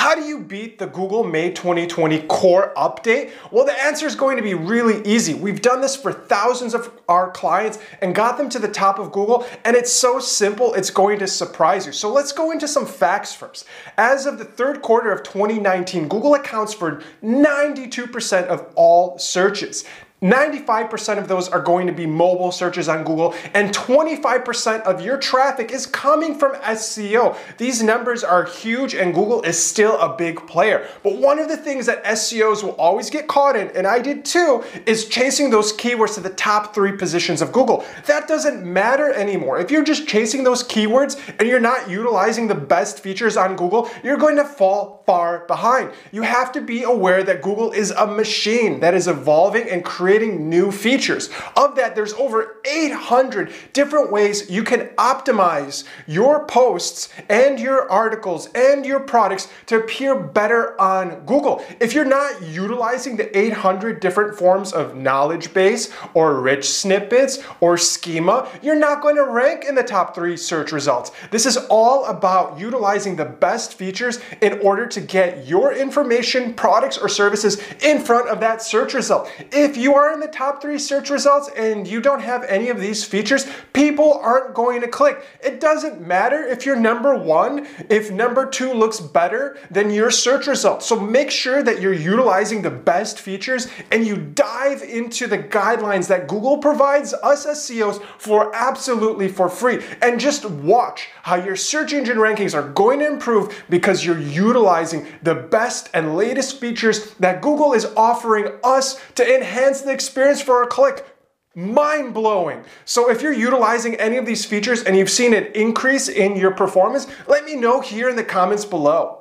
How do you beat the Google May 2020 core update? Well, the answer is going to be really easy. We've done this for thousands of our clients and got them to the top of Google, and it's so simple, it's going to surprise you. So let's go into some facts first. As of the third quarter of 2019, Google accounts for 92% of all searches. 95% of those are going to be mobile searches on Google, and 25% of your traffic is coming from SEO. These numbers are huge, and Google is still a big player. But one of the things that SEOs will always get caught in, and I did too, is chasing those keywords to the top three positions of Google. That doesn't matter anymore. If you're just chasing those keywords and you're not utilizing the best features on Google, you're going to fall far behind. You have to be aware that Google is a machine that is evolving and creating creating new features. Of that, there's over 800 different ways you can optimize your posts and your articles and your products to appear better on Google. If you're not utilizing the 800 different forms of knowledge base or rich snippets or schema, you're not going to rank in the top three search results. This is all about utilizing the best features in order to get your information, products, or services in front of that search result. If you are are in the top three search results and you don't have any of these features, people aren't going to click. It doesn't matter if you're number one, if number two looks better than your search results. So make sure that you're utilizing the best features and you dive into the guidelines that Google provides us as SEOs for absolutely for free. And just watch how your search engine rankings are going to improve because you're utilizing the best and latest features that Google is offering us to enhance the the experience for a click mind blowing. So if you're utilizing any of these features and you've seen an increase in your performance, let me know here in the comments below.